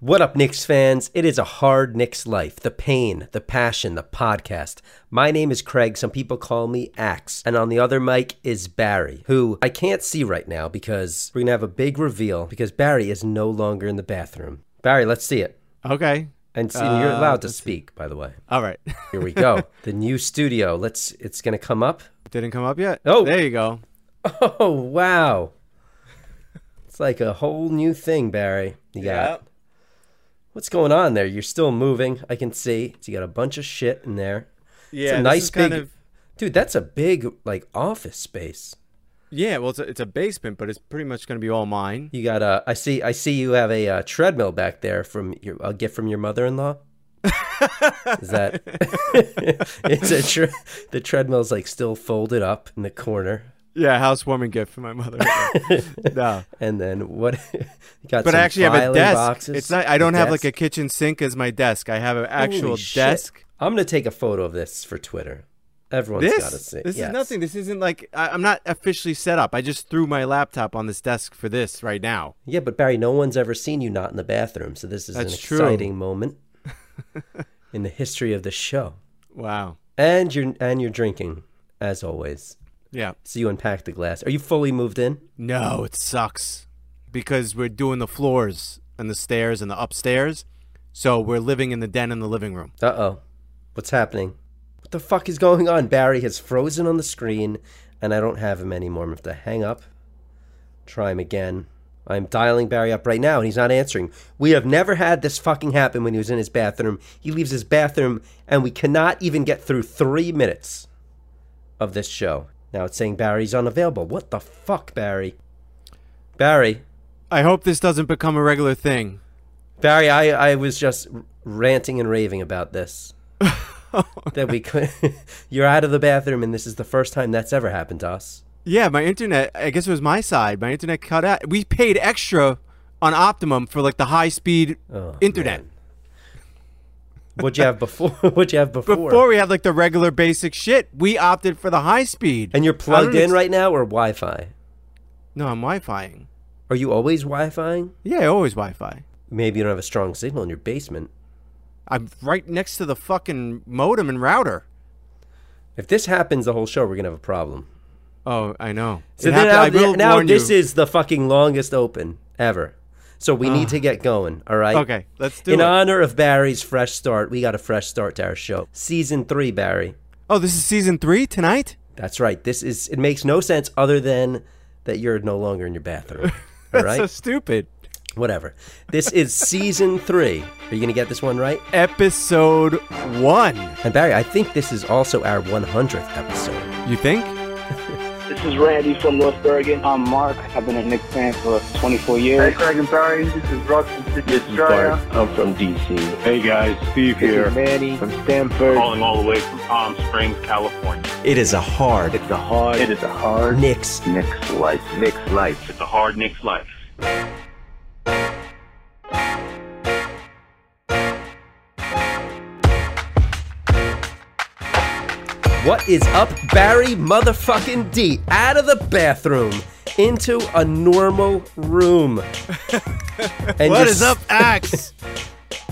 What up, Knicks fans? It is a hard Knicks life. The pain, the passion, the podcast. My name is Craig. Some people call me Axe. And on the other mic is Barry, who I can't see right now because we're going to have a big reveal because Barry is no longer in the bathroom. Barry, let's see it. Okay. And, you're Uh, allowed to see. speak, by the way. All right. Here we go. the new studio. Let's. It's going to come up. Didn't come up yet? Oh. There you go. Oh, wow. It's like a whole new thing, Barry. You got. What's going on there? You're still moving. I can see. So you got a bunch of shit in there. Yeah. it's a nice is kind big- of Dude, that's a big like office space. Yeah, well it's a, it's a basement, but it's pretty much going to be all mine. You got a. I see. I see. You have a uh, treadmill back there from your a gift from your mother-in-law. Is that? it's a tre- the treadmill's like still folded up in the corner, Yeah, housewarming gift for my mother. no. and then what? got But I actually have a desk. Boxes, It's not I don't have like a kitchen sink as my desk. I have an actual Holy shit. desk. I'm gonna take a photo of this for Twitter. Everyone's got to This see. this Yes. is nothing. This isn't like I, I'm not officially set up. I just threw my laptop on this desk for this right now. Yeah, but Barry, no one's ever seen you not in the bathroom, so this is an That's true. exciting moment in the history of the show. Wow. And you're and you're drinking, as always. Yeah. So you unpack the glass. Are you fully moved in? No, it sucks because we're doing the floors and the stairs and the upstairs. So we're living in the den in the living room. Uh oh. What's happening? What the fuck is going on? Barry has frozen on the screen, and I don't have him anymore. I'm gonna have to hang up. Try him again. I'm dialing Barry up right now, and he's not answering. We have never had this fucking happen when he was in his bathroom. He leaves his bathroom, and we cannot even get through three minutes of this show. Now it's saying Barry's unavailable. What the fuck, Barry? Barry, I hope this doesn't become a regular thing. Barry, I, I was just ranting and raving about this. that we could. You're out of the bathroom, and this is the first time that's ever happened to us. Yeah, my internet, I guess it was my side. My internet cut out. We paid extra on Optimum for like the high speed Oh, internet. man. What'd you have before? What'd you have before? Before we had like the regular basic shit, we opted for the high speed. and you're plugged in ex- right now, or Wi-Fi? No, I'm Wi Fiing. Are you always Wi-Fiing? Yeah, always Wi Fi. Maybe you don't have a strong signal in your basement. I'm right next to the fucking modem and router. If this happens, the whole show we're gonna have a problem. Oh, I know. So It then happened- now, now warn this is the fucking longest open ever. So we need ah. to get going. All right. Okay, let's do In it. In honor of Barry's fresh start, we got a fresh start to our show. Season three, Barry. Oh, this is season three tonight? That's right. This is. It makes no sense other than that you're no longer in your bathroom. All right. That's so stupid. Whatever. This is season three. Are you gonna get this one right? Episode one. And Barry, I think this is also our 100th episode. You think? This is Randy from North Bergen. I'm Mark. I've been a Knicks fan for 24 years. Hey, years. Craig and Barry. This is Russ from Sydney, This is Australia. Bart. I'm from DC. Hey guys, Steve This here, is Manny from Stanford. calling all the way from Palm Springs, California. It is a hard It's a hard, it is a hard Knicks. Knicks life. Knicks life. It's a hard Knicks life. What is up, Barry motherfucking D? Out of the bathroom into a normal room. and What is up, Axe?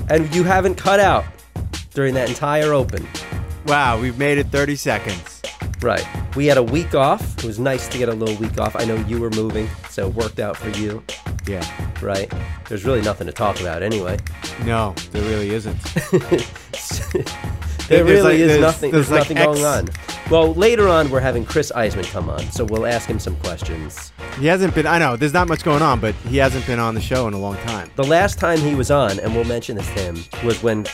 And you haven't cut out during that entire open. wow, we've made it 30 seconds. Right. We had a week off. It was nice to get a little week off. I know you were moving, so it worked out for you, Yeah. right? There's really nothing to talk about anyway. No, there really isn't. There really like- is there's- nothing. There's, there's like nothing going X- on. Well, later on, we're having Chris Iseman come on, so we'll ask him some questions. He hasn't been, I know, there's not much going on, but he hasn't been on the show in a long time. The last time he was on, and we'll mention this to him, was when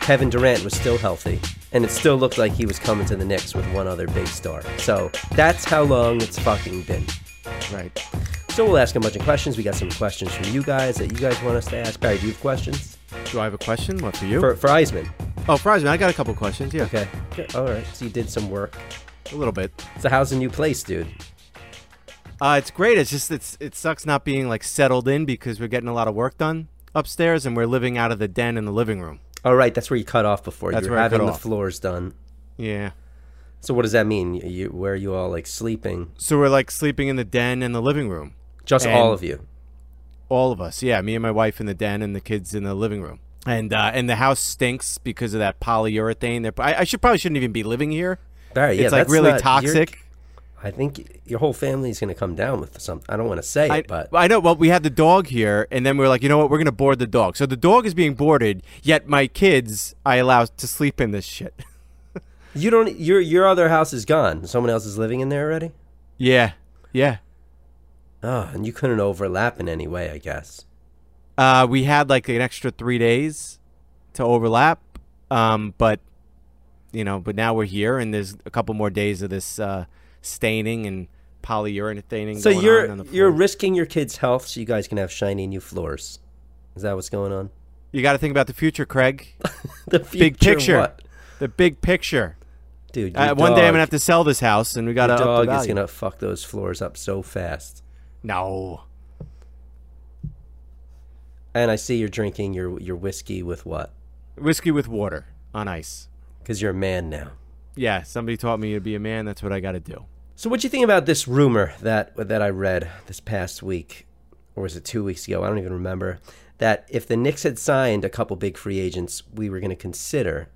Kevin Durant was still healthy, and it still looked like he was coming to the Knicks with one other big star. So that's how long it's fucking been. Right. So we'll ask a bunch of questions. We got some questions from you guys that you guys want us to ask. Barry, do you have questions Do I have a question? What for you? for for Iseman? Oh, Fries, man, I got a couple questions. Yeah, Okay. All right. So you did some work. a little bit. So how's the new place, dude? Uh, it's great. It's just it's it sucks not being like settled in because we're getting a lot of work done upstairs and we're living out of the den in the living room. All right. That's where you cut off before. That's you were where I cut having the off. floors done. Yeah. So what does that mean? You, where are you all like sleeping? So we're like sleeping in the den and the living room. Just And- all of you. All of us. Yeah, me and my wife in the den and the kids in the living room. And uh, and the house stinks because of that polyurethane. They're- I, I should probably shouldn't even be living here. Barry, yeah, it's like really not- toxic. I think your whole family is going to come down with something. I don't want to say I, it, but I know. Well, we had the dog here, and then we are like, you know what? We're gonna board the dog. So the dog is being boarded, yet my kids I allow to sleep in this shit. you don't. Your your other house is gone. Someone else is living in there already. yeah, yeah. Oh, and you couldn't overlap in any way, I guess. Uh, we had like an extra three days to overlap, um, but you know, but now we're here, and there's a couple more days of this uh, staining and polyurethaning. So going you're on on the you're risking your kids' health so you guys can have shiny new floors. Is that what's going on? you got to think about the future, Craig. The future Big picture, what? the big picture. dude. Uh, one day I'm gonna have to sell this house, and we got to dog is gonna fuck those floors up so fast. No, And I see you're drinking your your whiskey with what? whiskey with water on ice. Because you're a man now. Yeah, somebody taught me to be a man. That's what I got to do. So what do you think about this rumor that that I read this past week, or was it two weeks ago? I don't even remember. That if the Knicks had signed a couple big free agents, we were going to consider.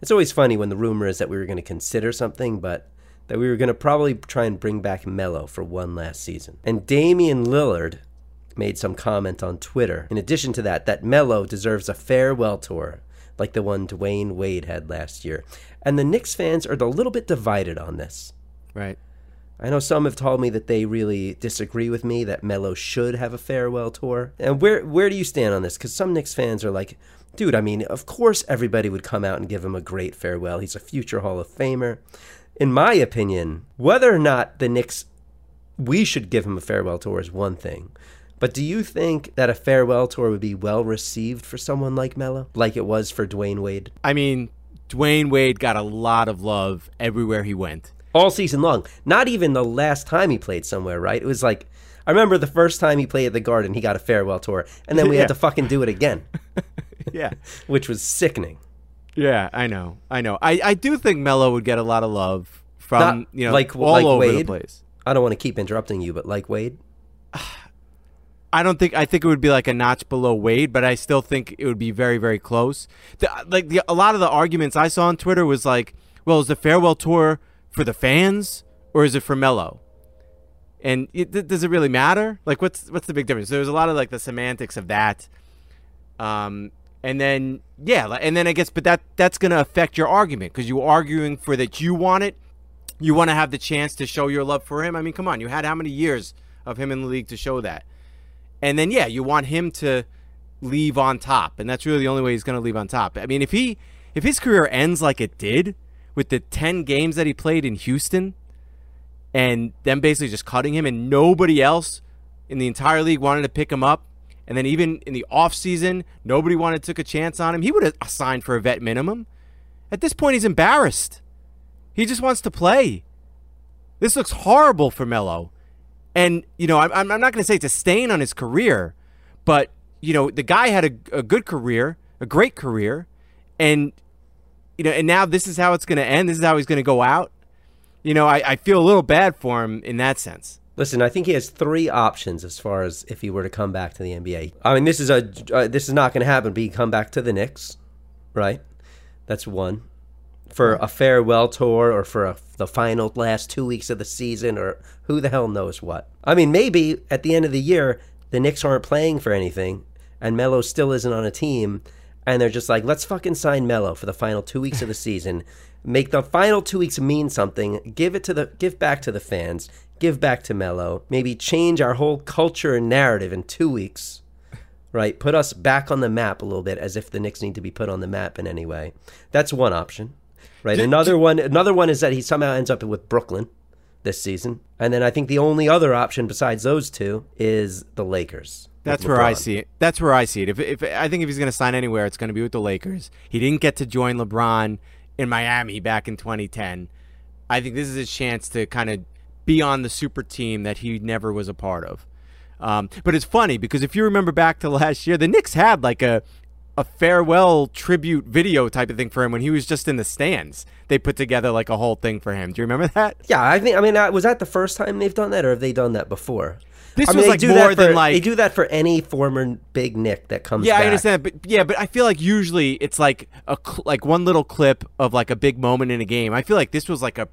It's always funny when the rumor is that we were going to consider something, but that we were going to probably try and bring back Melo for one last season. And Damian Lillard made some comment on Twitter. In addition to that, that Melo deserves a farewell tour like the one Dwyane Wade had last year. And the Knicks fans are a little bit divided on this. Right. I know some have told me that they really disagree with me that Melo should have a farewell tour. And where where do you stand on this? Because some Knicks fans are like, dude, I mean, of course everybody would come out and give him a great farewell. He's a future Hall of Famer. In my opinion, whether or not the Knicks we should give him a farewell tour is one thing. But do you think that a farewell tour would be well received for someone like Melo, like it was for Dwyane Wade? I mean, Dwyane Wade got a lot of love everywhere he went. all season long. Not even the last time he played somewhere, right? It was like I remember the first time he played at the Garden, he got a farewell tour, and then we Yeah. had to fucking do it again, Yeah. which was sickening. Yeah, I know. I know. I, I do think Melo would get a lot of love from, Not you know, like- all like over the Wade? place. I don't want to keep interrupting you, but like Wade, I don't think I think it would be like a notch below Wade, but I still think it would be very very close. The, like the, a lot of the arguments I saw on Twitter was like, well, is the farewell tour for the fans or is it for Melo? And it, th- does it really matter? Like, what's what's the big difference? There's a lot of like the semantics of that. Um, and then yeah, and then I guess, but that that's gonna affect your argument because you're arguing for that you want it. You want to have the chance to show your love for him. I mean, come on, you had how many years of him in the league to show that? And then yeah, you want him to leave on top, and that's really the only way he's going to leave on top. I mean, if he if his career ends like it did with the 10 games that he played in Houston and them basically just cutting him and nobody else in the entire league wanted to pick him up, and then even in the offseason, nobody wanted to take a chance on him, he would have signed for a vet minimum. At this point, he's embarrassed. He just wants to play. This looks horrible for Melo. And, you know, I'm, I'm not going to say it's a stain on his career, but, you know, the guy had a, a good career, a great career, and, you know, and now this is how it's going to end. This is how he's going to go out. You know, I, I feel a little bad for him in that sense. Listen, I think he has three options as far as if he were to come back to the NBA. I mean, this is a uh, this is not going to happen. But he come back to the Knicks, right? That's one for a farewell tour or for a, the final last two weeks of the season or who the hell knows what. I mean, maybe at the end of the year the Knicks aren't playing for anything and Melo still isn't on a team, and they're just like, let's fucking sign Melo for the final two weeks of the season. Make the final two weeks mean something. Give it to the give back to the fans. Give back to Melo. Maybe change our whole culture and narrative in two weeks. Right? Put us back on the map a little bit as if the Knicks need to be put on the map in any way. That's one option. Right? Another one another one is that he somehow ends up with Brooklyn. this season. And then I think the only other option besides those two is the Lakers. That's where I see it. That's where I see it. If, if I think if he's going to sign anywhere, it's going to be with the Lakers. He didn't get to join LeBron in Miami back in 2010. I think this is his chance to kind of be on the super team that he never was a part of. Um, but it's funny because if you remember back to last year, the Knicks had like a a farewell tribute video type of thing for him when he was just in the stands. They put together like a whole thing for him. Do you remember that? Yeah, I think. I mean, uh, was that the first time they've done that, or have they done that before? This I mean, was they like do more that than for- like they do that for any former big Knick that comes. Yeah, back. I understand, but yeah, but I feel like usually it's like a cl- like one little clip of like a big moment in a game. I feel like this was like a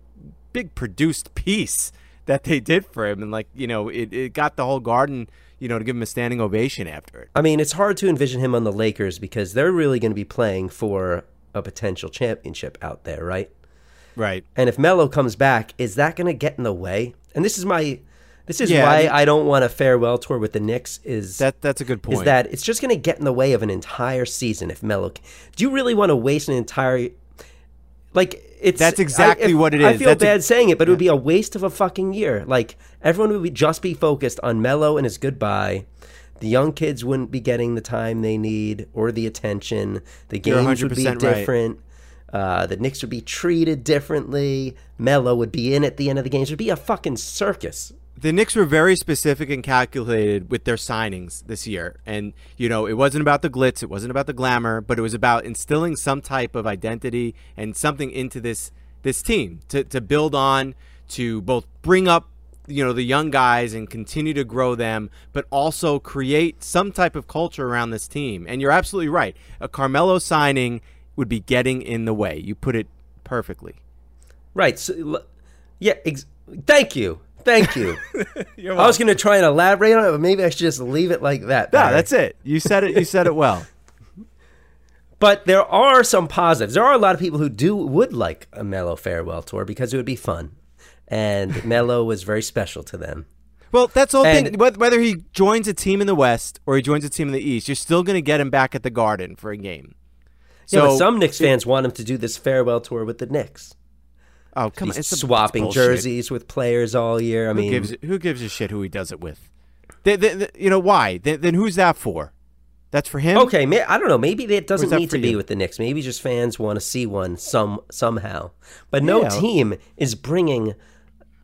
big produced piece that they did for him, and like you know, it, it got the whole garden, you know, to give him a standing ovation after it. I mean, it's hard to envision him on the Lakers because they're really going to be playing for a potential championship out there, right? Right. And if Melo comes back, is that going to get in the way? And this is my, this is Yeah, why I mean- I don't want a farewell tour with the Knicks. Is That that's a good point. is that it's just going to get in the way of an entire season if Melo. Do you really want to waste an entire? Like it's That's exactly I, what it is. I feel That's a- bad saying it, but it would be a waste of a fucking year. Like everyone would be, just be focused on Melo and his goodbye. The young kids wouldn't be getting the time they need or the attention. The games would be 100% right. different. Uh, the Knicks would be treated differently. Melo would be in at the end of the games. It would be a fucking circus. The Knicks were very specific and calculated with their signings this year. And, you know, it wasn't about the glitz, it wasn't about the glamour, but it was about instilling some type of identity and something into this this team to, to build on, to both bring up, you know, the young guys and continue to grow them, but also create some type of culture around this team. And you're absolutely right. A Carmelo signing would be getting in the way. You put it perfectly. Right. So, yeah. Ex- thank you. Thank you. I was going to try and elaborate on it, but maybe I should just leave it like that. Yeah, Barry. that's it. You said it you said it well. But there are some positives. There are a lot of people who do would like a Melo farewell tour because it would be fun, and Melo was very special to them. Well, that's the whole thing. And- Whether whether he joins a team in the West or he joins a team in the East, you're still going to get him back at the Garden for a game. So, yeah, but some Knicks fans want him to do this farewell tour with the Knicks. Oh come on, He's it's a- swapping it's jerseys with players all year. I Who mean, gives who gives a shit who he does it with? They, they, they- you know why? Then, then who's that for? That's for him. Okay, may, I don't know. Maybe it doesn't need to be with the Knicks. Maybe just fans want to see one some somehow. But no Yeah. team is bringing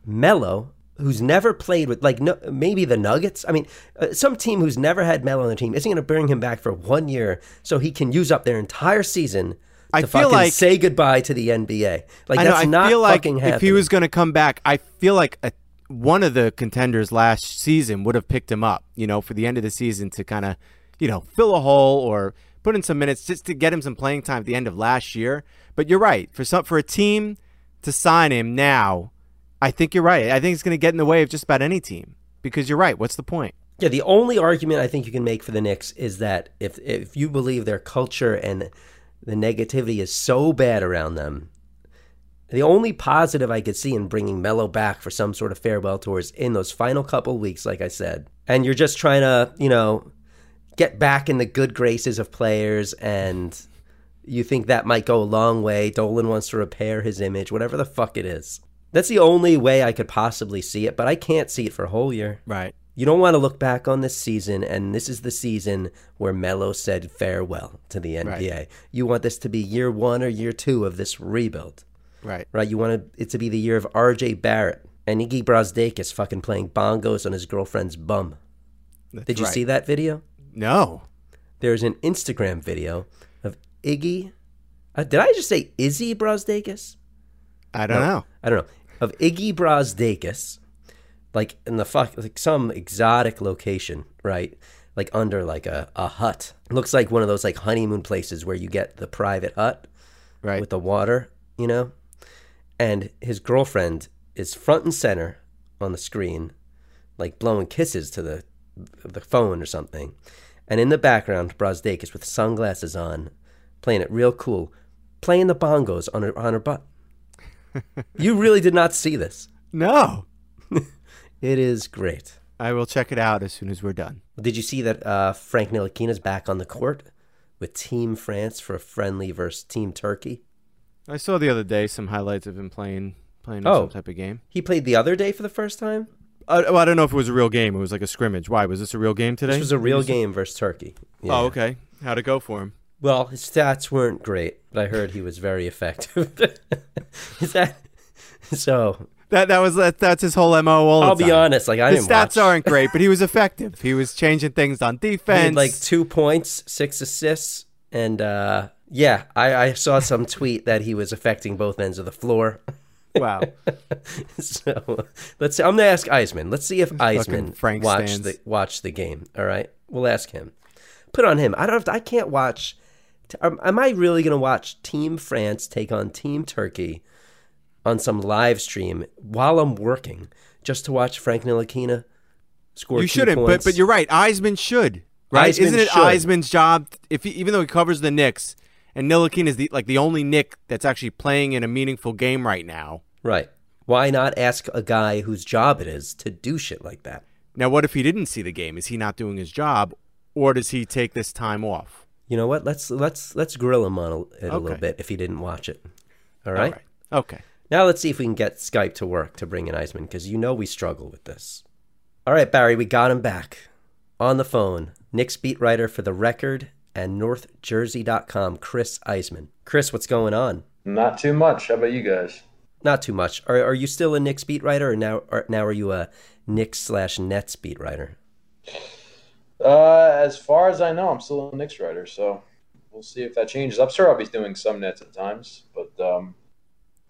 Melo, who's never played with like no, maybe the Nuggets. I mean, uh, some team who's never had Melo on their team isn't going to bring him back for one year so he can use up their entire season. I to feel like- say goodbye to the NBA. Like I know. that's I not feel like fucking if he was going to come back, I feel like a, one of the contenders last season would have picked him up. You know, for the end of the season to kind of, you know, fill a hole or put in some minutes just to get him some playing time at the end of last year. But you're right. For some for a team to sign him now, I think you're right. I think it's going to get in the way of just about any team because you're right. What's the point? Yeah, the only argument I think you can make for the Knicks is that if if you believe their culture and the negativity is so bad around them, the only positive I could see in bringing Melo back for some sort of farewell tours in those final couple weeks, like I said, and you're just trying to, you know, get back in the good graces of players and you think that might go a long way. Dolan wants to repair his image, whatever the fuck it is. That's the only way I could possibly see it, but I can't see it for a whole year. Right. You don't want to look back on this season, and this is the season where Melo said farewell to the NBA. You want this to be year one or year two of this rebuild, Right. right? You want it to be the year of RJ Barrett and Iggy Brazdeikis fucking playing bongos on his girlfriend's bum. That's Did you right. see that video? No. There's an Instagram video of Iggy. Uh, did I just say Izzy Brazdeikis? I don't know. I don't know of Iggy Brazdeikis, like in the fuck like some exotic location, right? Like under like a, a hut. Looks like one of those like honeymoon places where you get the private hut Right. with the water, you know. And his girlfriend is front and center on the screen, like blowing kisses to the the phone or something. And in the background, Brazdeikis with sunglasses on, playing it real cool, playing the bongos on her on her butt. you really did not see this. no. It is great. I will check it out as soon as we're done. Did you see that uh, Frank Ntilikina's back on the court with Team France for a friendly versus Team Turkey? I saw the other day some highlights of him playing playing Oh. some type of game. He played the other day for the first time. Uh, well, I don't know if it was a real game. It was like a scrimmage. Why was this a real game today? This was a real game versus Turkey. Yeah. Oh, okay. How'd it go for him? Well, his stats weren't great, but I heard he was very effective. Is that so? That that was that, that's his whole mo. All the I'll be honest. Like I His stats watch. aren't great, but he was effective. He was changing things on He defense. had like two points, six assists, and uh, yeah, I, I saw some tweet that he was affecting both ends of the floor. wow. so let's. See, I'm gonna ask Iseman. Let's see if Iseman Frank watched stands. the watched the game. All right, we'll ask him. Put on him. I don't. Have to, I can't watch. am I really gonna watch Team France take on Team Turkey on some live stream while I'm working just to watch Frank Ntilikina score? You shouldn't, but points? but you're right. Iseman should. Right? Iseman Isn't it should. Iseman's job if he, even though he covers the Knicks and Nilikin is the like the only Knick that's actually playing in a meaningful game right now. right. Why not ask a guy whose job it is to do shit like that? Now, what if he didn't see the game? Is he not doing his job, or does he take this time off? You know what? Let's let's let's grill him on a, it a little bit if he didn't watch it. All right? All right. Okay. Now let's see if we can get Skype to work to bring in Iseman because you know we struggle with this. All right, Barry, we got him back on the phone. Knicks beat writer for the Record and NorthJersey.com, Chris Iseman. Chris, what's going on? Not too much. How about you guys? Not too much. Are are you still a Knicks beat writer, or now or now are you a Knicks slash Nets beat writer? Uh, as far as I know, I'm still a Knicks writer, so we'll see if that changes. I'm sure I'll be doing some Nets at times, but um,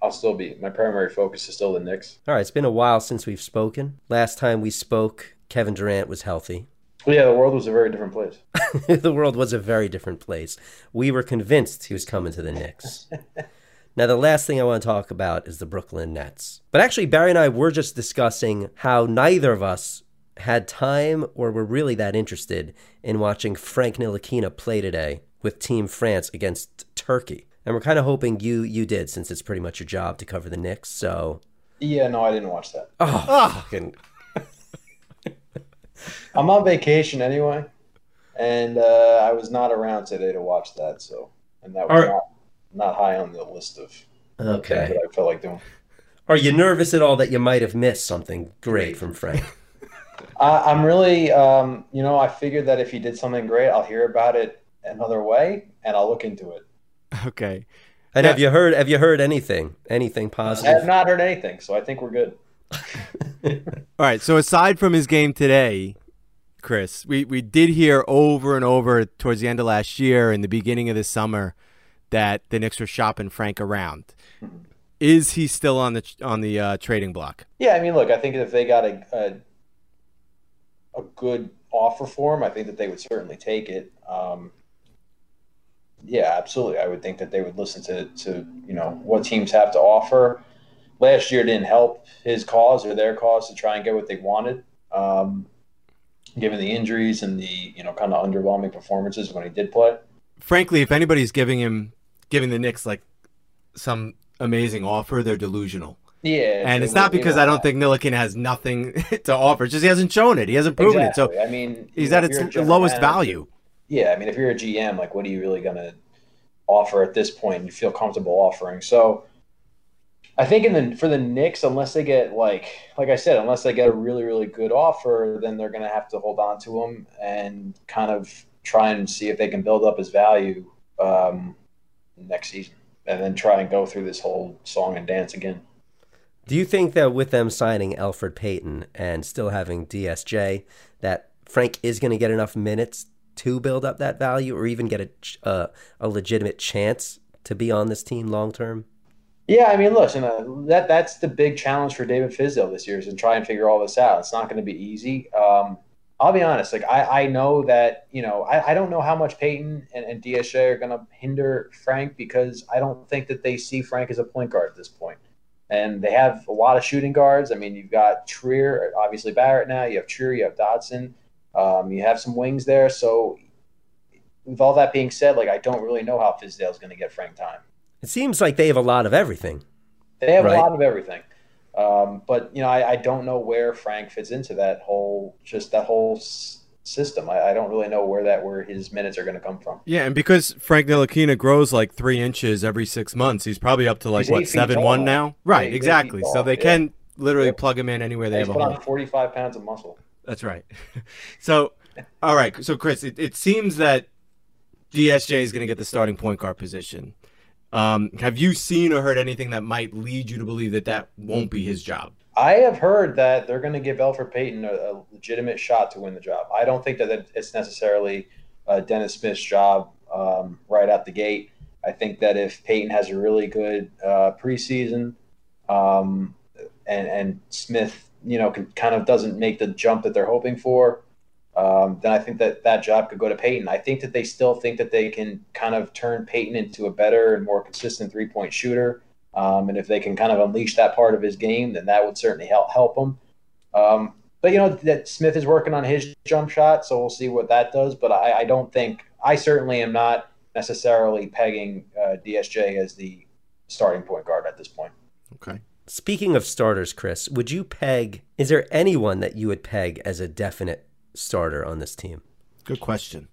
I'll still be. My primary focus is still the Knicks. All right, it's been a while since we've spoken. Last time we spoke, Kevin Durant was healthy. Yeah, the world was a very different place. the world was a very different place. We were convinced he was coming to the Knicks. now, the last thing I want to talk about is the Brooklyn Nets. But actually, Barry and I were just discussing how neither of us had time or were really that interested in watching Frank Ntilikina play today with Team France against Turkey. And we're kind of hoping you you did, since it's pretty much your job to cover the Knicks. So, Yeah, no, I didn't watch that. oh, fucking I'm on vacation anyway, and uh, I was not around today to watch that. So, and that was All right. not, not high on the list of things okay. that I felt like doing. Are you nervous at all that you might have missed something great from Frank? I, I'm really, um, you know, I figured that if he did something great, I'll hear about it another way, and I'll look into it. Okay. And have you heard? Have you heard anything? Anything positive? I have not heard anything, so I think we're good. All right. So aside from his game today, Chris, we, we did hear over and over towards the end of last year and the beginning of this summer that the Knicks were shopping Frank around. Is he still on the on the uh, trading block? Yeah, I mean, look, I think if they got a, a a good offer for him, I think that they would certainly take it. Um, yeah, absolutely. I would think that they would listen to to you know what teams have to offer. Last year didn't help his cause or their cause to try and get what they wanted, um, given the injuries and the you know kind of underwhelming performances when he did play. Frankly, if anybody's giving him giving the Knicks like some amazing offer, they're delusional. Yeah, And it's not because I don't think Nilikin has nothing to offer. It's just he hasn't shown it. He hasn't proven exactly. it. So I mean, he's at if you're a its lowest manager- value. Yeah, I mean, if you're a GM, like, what are you really going to offer at this point? You feel comfortable offering. So, I think in the for the Knicks, unless they get like like I said, unless they get a really really good offer, then they're going to have to hold on to him and kind of try and see if they can build up his value um, next season, and then try and go through this whole song and dance again. Do you think that with them signing Elfrid Payton and still having DSJ, that Frank is going to get enough minutes to build up that value, or even get a uh, a legitimate chance to be on this team long term? Yeah, I mean, listen, uh, that that's the big challenge for David Fizdale this year is to try and figure all this out. It's not going to be easy. Um, I'll be honest, like I, I know that you know I, I don't know how much Payton and, and DSJ are going to hinder Frank because I don't think that they see Frank as a point guard at this point. And they have a lot of shooting guards. I mean, you've got Trier, obviously Barrett now. You have Trier, you have Dotson. Um, you have some wings there. So, with all that being said, like I don't really know how Fizdale's going to get Frank time. It seems like they have a lot of everything. They have Right. a lot of everything. Um, but you know, I, I don't know where Frank fits into that whole just that whole s- system. I, I don't really know where that where his minutes are going to come from. Yeah, and because Frank Ntilikina grows like three inches every six months, he's probably up to like He's what eight feet seven one tall. now. Right, he's eight exactly. So they yeah. can literally Yep. plug him in anywhere they He's have a put hole. on 45 pounds of muscle. That's right. so, all right. So, Chris, it, it seems that DSJ is going to get the starting point guard position. Um, have you seen or heard anything that might lead you to believe that that won't be his job? I have heard that they're going to give Elfrid Payton a, a legitimate shot to win the job. I don't think that it's necessarily uh, Dennis Smith's job um, right out the gate. I think that if Payton has a really good uh, preseason, um, and and Smith, you know, can, kind of doesn't make the jump that they're hoping for, um, then I think that that job could go to Payton. I think that they still think that they can kind of turn Payton into a better and more consistent three point shooter. Um, and if they can kind of unleash that part of his game, then that would certainly help help him. Um, but you know that Smith is working on his jump shot, so we'll see what that does. But I, I don't think I certainly am not necessarily pegging uh, DSJ as the starting point guard at this point. Okay. Speaking of starters, Chris, would you peg? Is there anyone that you would peg as a definite starter on this team? Good question.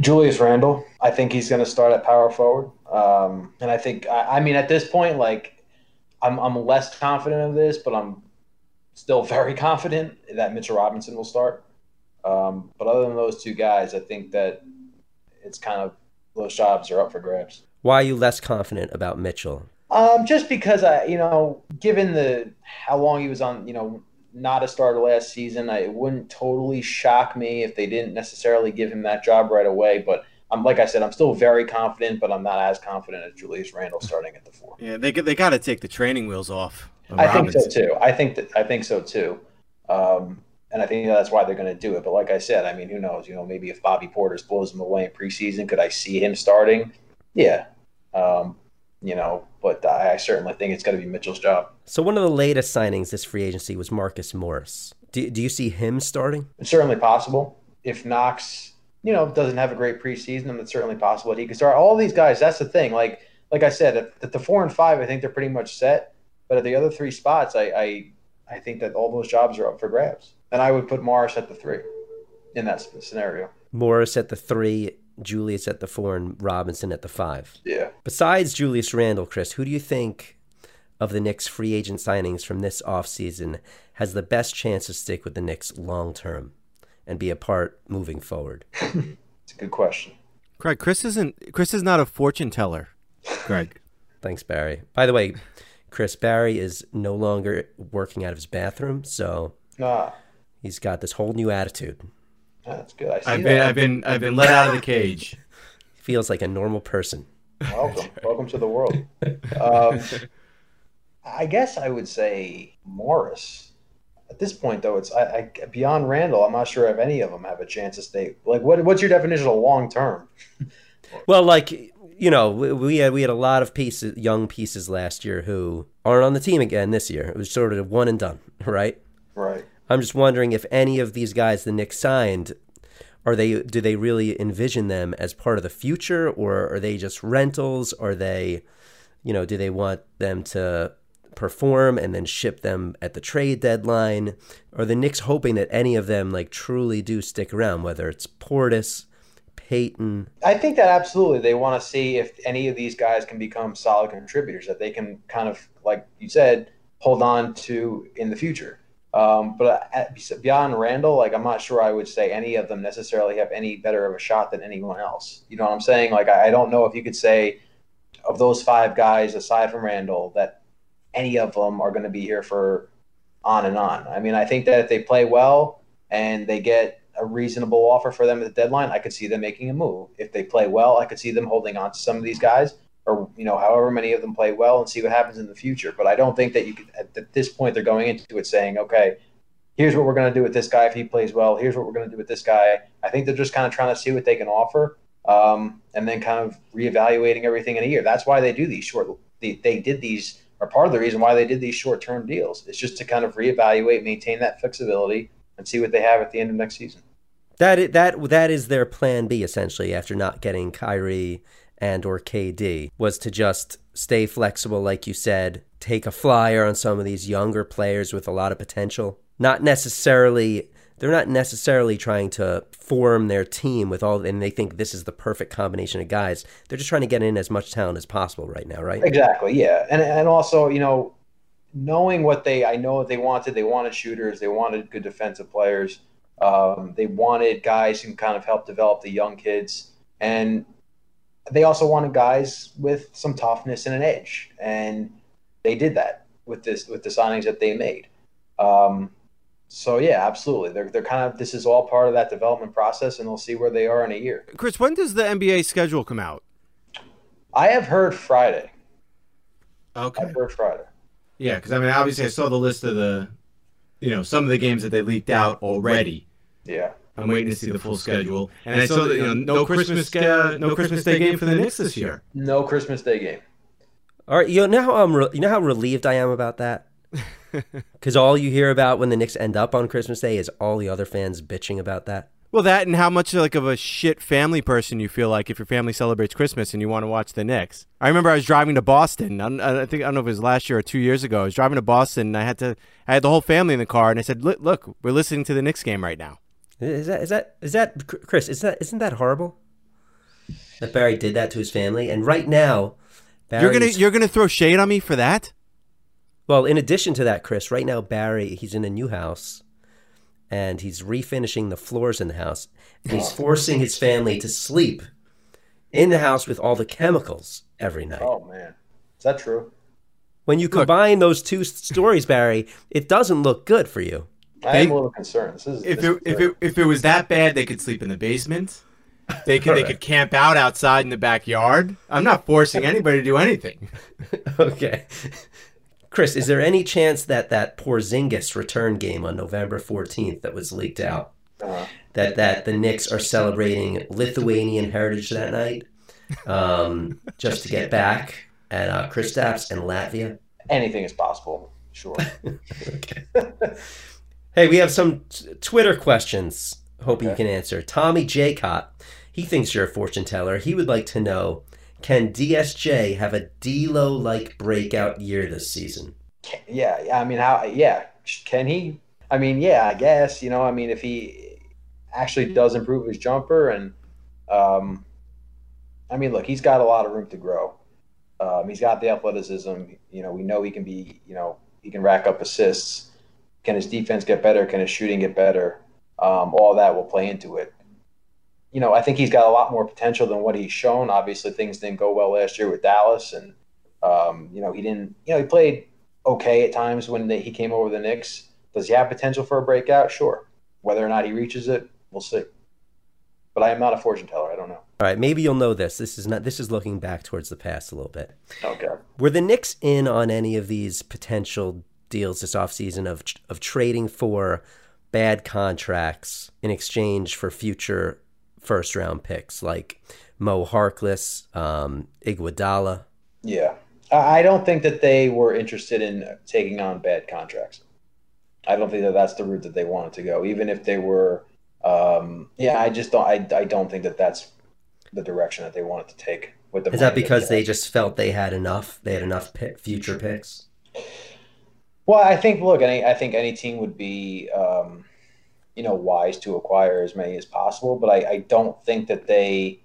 Julius Randle, I think he's going to start at power forward. Um, and I think, I, I mean, at this point, like, I'm, I'm less confident of this, but I'm still very confident that Mitchell Robinson will start. Um, but other than those two guys, I think that it's kind of those jobs are up for grabs. Why are you less confident about Mitchell? Um, just because I, you know, given the how long he was on, you know, not a starter last season, I, it wouldn't totally shock me if they didn't necessarily give him that job right away. But I'm like I said, I'm still very confident, but I'm not as confident as Julius Randle starting at the four. Yeah, they they got to take the training wheels off. of I think so too. I think that I think so too. Um, and I think that's why they're going to do it. But like I said, I mean, who knows? You know, maybe if Bobby Portis blows him away in preseason, could I see him starting? Yeah. Um, you know, but I, I certainly think it's going to be Mitchell's job. So one of the latest signings this free agency was Marcus Morris. Do, do you see him starting? It's certainly possible. If Knox, you know, doesn't have a great preseason, then it's certainly possible that he could start. All these guys, that's the thing. Like, like I said, at, at the four and five, I think they're pretty much set. But at the other three spots, I, I, I think that all those jobs are up for grabs. And I would put Morris at the three in that scenario. Morris at the three, Julius at the four, and Robinson at the five. Yeah. Besides Julius Randle, Chris, who do you think of the Knicks free agent signings from this offseason has the best chance to stick with the Knicks long term and be a part moving forward? It's a good question. Greg, Chris isn't. Chris is not a fortune teller. Greg. Thanks, Barry. By the way, Chris Barry is no longer working out of his bathroom, so Ah, he's got this whole new attitude. That's good. I see I've been that. I've been I've been let out of the cage. Feels like a normal person. Welcome. Welcome to the world. Um, I guess I would say Morris. At this point, though, it's I, I beyond Randle. I'm not sure if any of them have a chance to stay. Like, what, what's your definition of long term? Well, like you know, we, we had we had a lot of pieces, young pieces last year who aren't on the team again this year. It was sort of one and done, right? Right. I'm just wondering if any of these guys the Knicks signed are they do they really envision them as part of the future or are they just rentals? Are they you know, do they want them to perform and then ship them at the trade deadline? Are the Knicks hoping that any of them like truly do stick around, whether it's Portis, Payton? I think that absolutely they want to see if any of these guys can become solid contributors that they can kind of, like you said, hold on to in the future. Um, but beyond Randle, like I'm not sure I would say any of them necessarily have any better of a shot than anyone else. You know what I'm saying? Like I, I don't know if you could say of those five guys aside from Randle that any of them are going to be here for on and on. I mean, I think that if they play well and they get a reasonable offer for them at the deadline, I could see them making a move. If they play well, I could see them holding on to some of these guys, or you know, however many of them play well, and see what happens in the future. But I don't think that you could. At this point, they're going into it saying, okay. Here's what we're going to do with this guy if he plays well. Here's what we're going to do with this guy. I think they're just kind of trying to see what they can offer, um, and then kind of reevaluating everything in a year. That's why they do these short. They, they did these, or part of the reason why they did these short-term deals. It's just to kind of reevaluate, maintain that flexibility, and see what they have at the end of next season. That that that is their plan B essentially after not getting Kyrie and or KD was to just stay flexible like you said, take a flyer on some of these younger players with a lot of potential, not necessarily they're not necessarily trying to form their team with all, and they think this is the perfect combination of guys. They're just trying to get in as much talent as possible right now, right? Exactly. Yeah, and and also you know, knowing what they I know what they wanted. They wanted shooters. They wanted good defensive players. Um, they wanted guys who can kind of help develop the young kids, and they also wanted guys with some toughness and an edge, and they did that with this with the signings that they made. Um, so yeah, absolutely. They're they're kind of this is all part of that development process, and they'll see where they are in a year. Chris, when does the NBA schedule come out? I have heard Friday. Okay. I've heard Friday. Yeah, because I mean, obviously, I saw the list of the, you know, some of the games that they leaked out already. Yeah. I'm waiting to see the full schedule, and I saw that you know no Christmas uh, no Christmas Day game for the Knicks this year. No Christmas Day game. All right, you know how I'm re- you know how relieved I am about that. Because all you hear about when the Knicks end up on Christmas Day is all the other fans bitching about that. Well, that and how much like of a shit family person you feel like if your family celebrates Christmas and you want to watch the Knicks. I remember I was driving to Boston. I, I think I don't know if it was last year or two years ago. I was driving to Boston and I had to I had the whole family in the car and I said, "Look, look we're listening to the Knicks game right now." Is that is that is that Chris? Is that isn't that horrible? That Barry did that to his family, and right now, Barry's, You're gonna you're gonna throw shade on me for that? Well, in addition to that, Chris, right now Barry he's in a new house, and he's refinishing the floors in the house, and he's forcing his family to sleep in the house with all the chemicals every night. Oh man, is that true? When you combine those two stories, Barry, it doesn't look good for you. I am a little concerned. This is If this it is if it if it was that bad, they could sleep in the basement. They could they could camp out outside in the backyard. I'm not forcing anybody to do anything. Okay. Chris, is there any chance that that Porzingis return game on November 14th that was leaked out, Uh-huh. that that the Knicks are celebrating Lithuanian heritage that night, um, just to get back at uh, Kristaps and Latvia? anything is possible. Sure. Okay. Hey, we have some t- Twitter questions. Hoping you can answer. Tommy Jaycott, he thinks you're a fortune teller. He would like to know: Can DSJ have a D'Lo like breakout year this season? yeah, yeah, I mean, how? Yeah, can he? I mean, yeah, I guess. You know, I mean, if he actually does improve his jumper, and um, I mean, look, he's got a lot of room to grow. Um, he's got the athleticism. You know, we know he can be. You know, he can rack up assists. Can his defense get better? Can his shooting get better? Um, all that will play into it. You know, I think he's got a lot more potential than what he's shown. Obviously, things didn't go well last year with Dallas, and um, you know, he didn't. You know, he played okay at times when they, he came over the Knicks. Does he have potential for a breakout? Sure. Whether or not he reaches it, we'll see. But I am not a fortune teller. I don't know. All right, maybe you'll know this. This is not. This is looking back towards the past a little bit. Okay. Were the Knicks in on any of these potential deals this offseason of of trading for bad contracts in exchange for future first round picks like Mo Harkless, um, Iguodala? Yeah. I don't think that they were interested in taking on bad contracts. I don't think that that's the route that they wanted to go, even if they were. Um, yeah, I just don't. I, I don't think that that's the direction that they wanted to take with the. Is that because they they just felt they had enough? They had enough pick, future picks. Well, I think look, any I think any team would be, um, you know, wise to acquire as many as possible. But I, I don't think that they,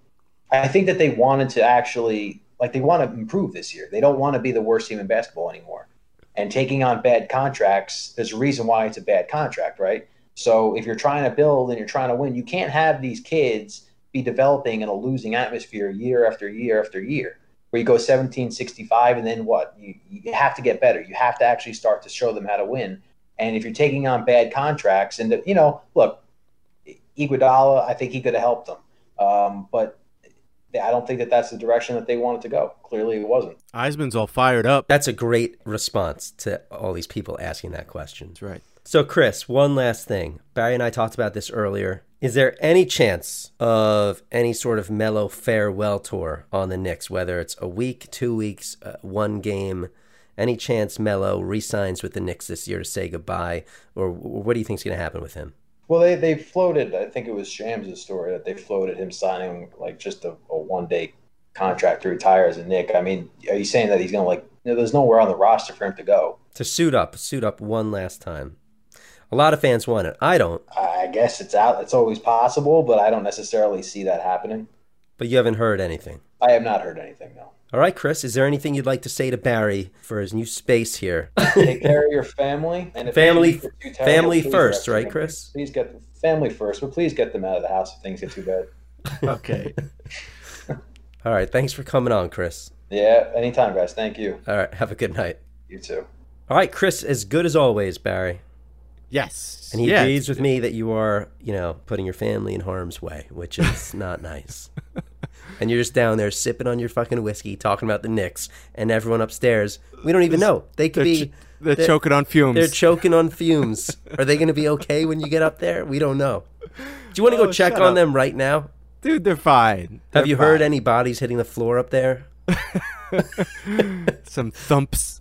I think that they wanted to actually like they want to improve this year. They don't want to be the worst team in basketball anymore. And taking on bad contracts, there's a reason why it's a bad contract, right? So if you're trying to build and you're trying to win, you can't have these kids be developing in a losing atmosphere year after year after year where you go 17 65 and then what you, you have to get better you have to actually start to show them how to win and if you're taking on bad contracts and you know look Iguodala I think he could have helped them um, but I don't think that that's the direction that they wanted to go clearly it wasn't Iseman's all fired up. That's a great response to all these people asking that question. That's right. So, Chris, one last thing. Barry and I talked about this earlier. Is there any chance of any sort of Melo farewell tour on the Knicks, whether it's a week, two weeks, uh, one game? Any chance Melo resigns with the Knicks this year to say goodbye, or what do you think's going to happen with him? well they, they floated I think it was Shams' story that they floated him signing like just a, a one day contract to retire as a Knick I mean are you saying that he's gonna like you know, there's nowhere on the roster for him to go To suit up, suit up one last time. A lot of fans want it. I don't, I guess it's out. It's always possible, but I don't necessarily see that happening. but you haven't heard anything. I have not heard anything though. All right, Chris, is there anything you'd like to say to Barry for his new space here? Take care of your family and if Family- things get too terrible, family first, right, them. Chris? Please get the family first, but please get them out of the house if things get too bad. Okay. All right, thanks for coming on, Chris. Yeah, anytime, guys. Thank you. All right, have a good night. You too. All right, Chris, as good as always, Barry. Yes. And he yeah, agrees with me that you are, you know, putting your family in harm's way, which is not nice. And you're just down there sipping on your fucking whiskey, talking about the Knicks, and everyone upstairs. We don't even know. They could They're, be. ch- they're, choking on fumes. They're choking on fumes. Are they going to be okay when you get up there? We don't know. Do you want to go Oh, check on up. them right now? Dude, they're fine. Have They're you heard any bodies hitting the floor up there? some thumps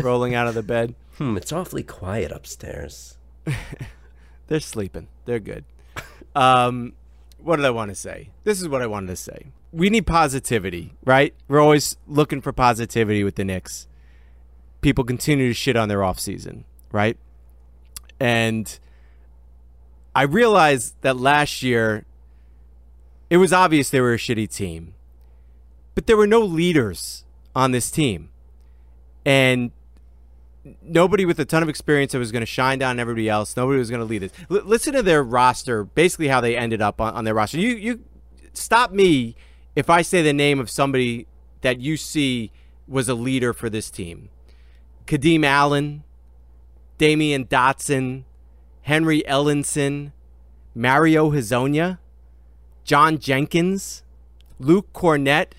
rolling out of the bed? Hmm, it's awfully quiet upstairs. They're sleeping. They're good. Um, what did I want to say? This is what I wanted to say. We need positivity, right? We're always looking for positivity with the Knicks. People continue to shit on their offseason, right? And I realized that last year it was obvious they were a shitty team, but there were no leaders on this team. And nobody with a ton of experience that was going to shine down everybody else. Nobody was going to lead this. L- listen to their roster, basically how they ended up on, on their roster. You you stop me if I say the name of somebody that you see was a leader for this team. Kadeem Allen, Damyean Dotson, Henry Ellenson, Mario Hezonja, John Jenkins, Luke Kornet,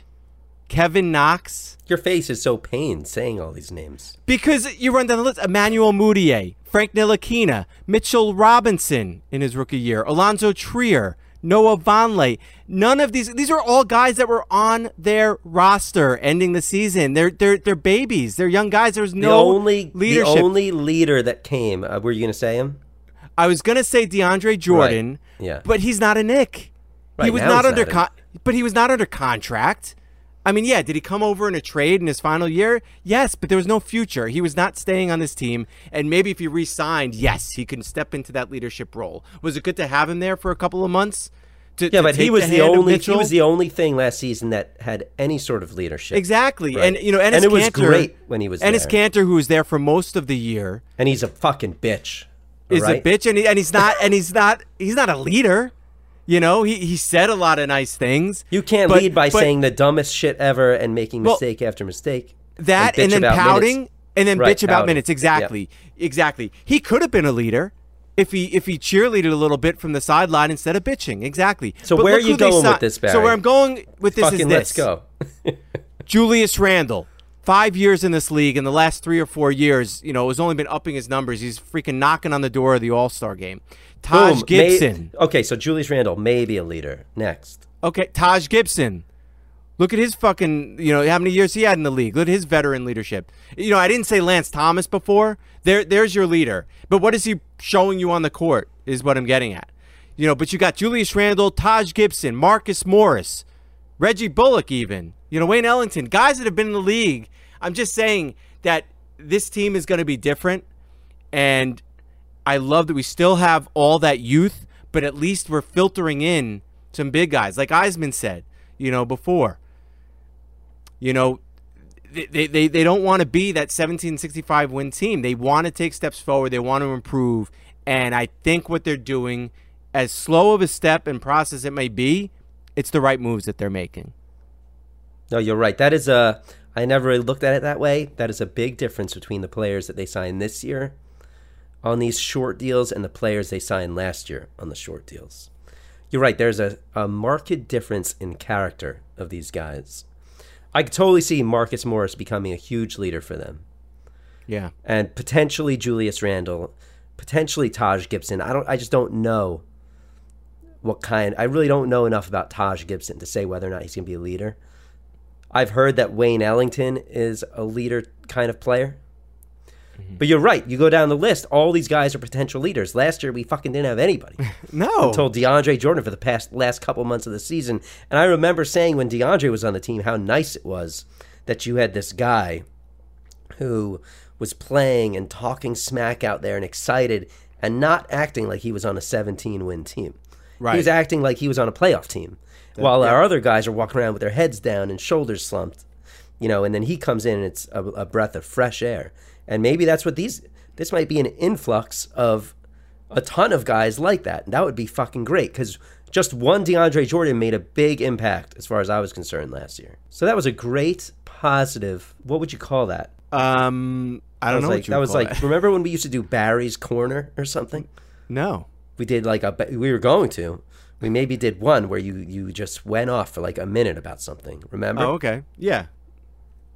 Kevin Knox, Your face is so pained saying all these names. because you run down the list: Emmanuel Mudiay, Frank Ntilikina, Mitchell Robinson in his rookie year, Alonzo Trier, Noah Vonleh. None of these; these are all guys that were on their roster ending the season. They're they're they're babies. They're young guys. There's no The only leadership. the only leader that came. Uh, were you going to say him? I was gonna say DeAndre Jordan, Yeah. but he's not a Knick. he was not under not con- but he was not under contract. I mean, yeah, did he come over in a trade in his final year? Yes, but there was no future. He was not staying on this team, and maybe if he re-signed, yes, he can step into that leadership role. Was it good to have him there for a couple of months? To, Yeah, to but he was the of only he was the only thing last season that had any sort of leadership. exactly, Right. and you know, Enes And it was Kanter, great when he was Enes there. Kanter, who was there for most of the year, And he's a fucking bitch. is right? a bitch and, he, and he's not and he's not he's not a leader you know he, he said a lot of nice things You can't but- lead by but saying the dumbest shit ever and making Well, mistake after mistake. that and, bitch then pouting minutes. and then Right, bitch about pouting. minutes exactly exactly he could have been a leader if he if he cheerleaded a little bit from the sideline instead of bitching exactly So But where are you going si- with this, so where i'm going with this Fucking is let's go. Julius Randle, five years in this league. In the last three or four years, you know, has only been upping his numbers. He's freaking knocking on the door of the All Star game. Taj Boom. May- Gibson. okay, so Julius Randle may be a leader. Next. Okay, Taj Gibson. Look at his fucking, you know, how many years he had in the league. Look at his veteran leadership. You know, I didn't say Lance Thomas before. There, there's your leader. But what is he showing you on the court? Is what I'm getting at. You know, but you got Julius Randle, Taj Gibson, Marcus Morris, Reggie Bullock, even. You know, Wayne Ellington, guys that have been in the league. I'm just saying that this team is going to be different, and I love that we still have all that youth, but at least we're filtering in some big guys, like Iseman said, you know, before. You know, they, they, they don't want to be that 1765 win team. They want to take steps forward. They want to improve. And I think what they're doing, as slow of a step and process it may be, it's the right moves that they're making. No, you're right. That is a. I never really looked at it that way. That is a big difference between the players that they signed this year on these short deals and the players they signed last year on the short deals. You're right. There's a, a marked difference in character of these guys. I could totally see Marcus Morris becoming a huge leader for them. Yeah. and potentially Julius Randle, potentially Taj Gibson. I don't. I just don't know what kind. I really don't know enough about Taj Gibson to say whether or not he's going to be a leader. I've heard that Wayne Ellington is a leader kind of player. Mm-hmm. But you're right. You go down the list. All these guys are potential leaders. Last year, we fucking didn't have anybody No. until DeAndre Jordan for the past last couple months of the season. And I remember saying when DeAndre was on the team how nice it was that you had this guy who was playing and talking smack out there and excited and not acting like he was on a 17 win team. He was acting like he was on a playoff team, while our other guys are walking around with their heads down and shoulders slumped, you know. And then he comes in and it's a, a breath of fresh air. And maybe that's what these. This might be an influx of a ton of guys like that. And that would be fucking great because just one DeAndre Jordan made a big impact as far as I was concerned last year. So that was a great positive. What would you call that? Um, I don't was know. like that was like. that. Remember when we used to do Barry's Corner or something? no. We did like a. We were going to. We maybe did one where you you just went off for like a minute about something. Remember? Oh, okay. Yeah.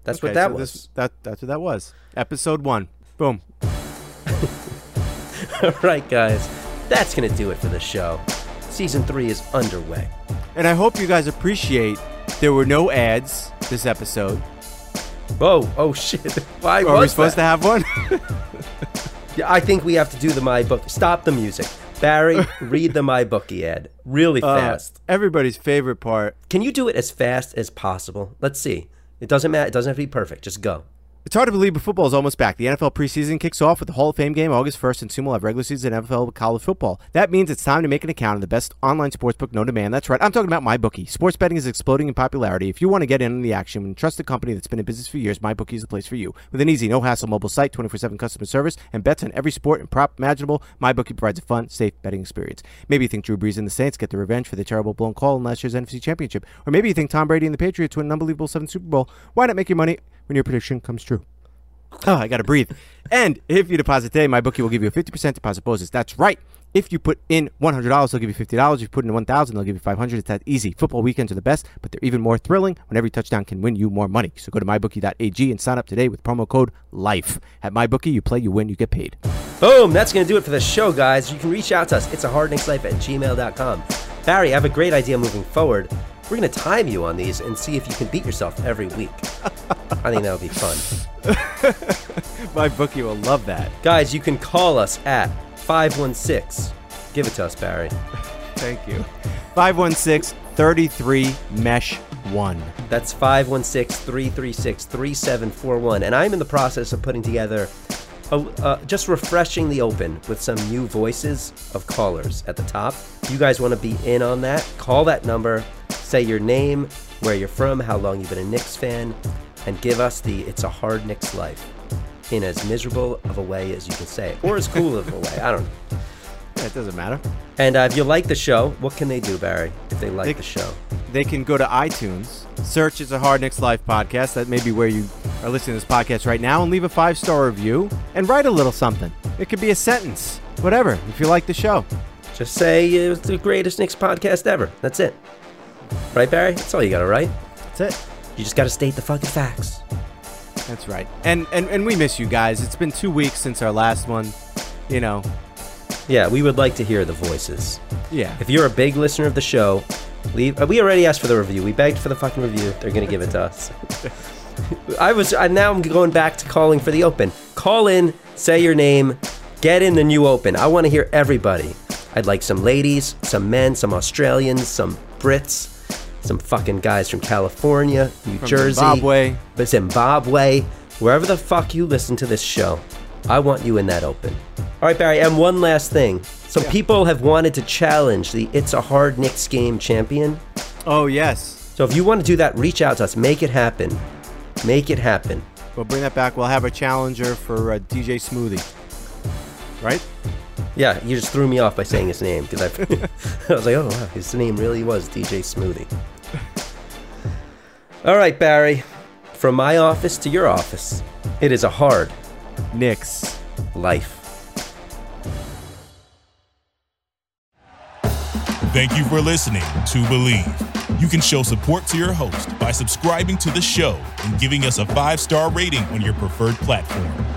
That's Okay, what that so was. this- that that's what that was. Episode one. Boom. All right, guys. That's gonna do it for the show. Season three is underway. And I hope you guys appreciate there were no ads this episode. Whoa! Oh shit! Why Are we supposed that? to have one? Yeah, I think we have to do the my book. Stop the music, Barry. read the MyBookie ad really Uh, fast. everybody's favorite part. Can you do it as fast as possible? Let's see. It doesn't matter. It doesn't have to be perfect. Just go. It's hard to believe, but football is almost back. The NFL preseason kicks off with the Hall of Fame game August 1st, and soon we'll have regular season NFL college football. That means it's time to make an account in the best online sportsbook known to man. That's right, I'm talking about MyBookie. Sports betting is exploding in popularity. If you want to get in on the action and trust a company that's been in business for years, MyBookie is the place for you. With an easy, no hassle mobile site, 24 7 customer service, and bets on every sport and prop imaginable, MyBookie provides a fun, safe betting experience. Maybe you think Drew Brees and the Saints get the revenge for the terrible blown call in last year's NFC Championship. Or maybe you think Tom Brady and the Patriots win an unbelievable seventh Super Bowl. Why not make your money when your prediction comes true? Oh, I got to breathe. And if you deposit today, MyBookie will give you a 50% deposit bonus. That's right. If you put in $100, they'll give you $50. If you put in 1000 they'll give you 500 It's that easy. Football weekends are the best, but they're even more thrilling when every touchdown can win you more money. So go to mybookie.ag and sign up today with promo code LIFE. At MyBookie, you play, you win, you get paid. Boom! That's going to do it for the show, guys. You can reach out to us. It's a hardknickslife at gmail.com. Barry, I have a great idea moving forward. We're to time you on these and see if you can beat yourself every week. I think that would be fun. MyBookie will love that. Guys, you can call us at 516. Give it to us, Barry. Thank you. 516 33 Mesh 1. That's 516 336 3741. And I'm in the process of putting together, a, uh, just refreshing the open with some new voices of callers at the top. You guys want to be in on that, call that number, say your name, where you're from, how long you've been a Knicks fan, and give us the It's a Hard Knicks Life in as miserable of a way as you can say it, or as cool of a way. I don't know. Yeah, it doesn't matter. And uh, if you like the show, what can they do, Barry, if they like They- the show? they can go to iTunes, search "It's a Hard Knicks Life" podcast. That may be where you are listening to this podcast right now, and leave a five star review and write a little something. It could be a sentence, whatever. If you like the show, Just say it was the greatest Knicks podcast ever. That's it. Right, Barry? That's all you got to write. that's it. You just got to state the fucking facts. That's right. And and and we miss you guys. It's been two weeks since our last one. You know, Yeah, we would like to hear the voices. yeah. If you're a big listener of the show, leave. uh, We already asked for the review. We begged for the fucking review. They're gonna give it to us. I was. I, now I'm going back to calling for the open. Call in, say your name, get in the new open. I want to hear everybody. I'd like some ladies, some men, some Australians, some Brits, some fucking guys from California, New From Jersey, Zimbabwe. but Zimbabwe, wherever the fuck you listen to this show, I want you in that open. All right, Barry, and one last thing. Some people have wanted to challenge the It's a Hard Knicks game champion. Oh yes. So if you want to do that, reach out to us. Make it happen. Make it happen. We'll bring that back. We'll have a challenger for uh, DJ Smoothie. Right? Yeah, you just threw me off by saying his name because I, I was like, oh wow, his name really was DJ Smoothie. All right, Barry, from my office to your office, it is a hard Knicks. life. Thank you for listening to Bleav. You can show support to your host by subscribing to the show and giving us a five star rating on your preferred platform.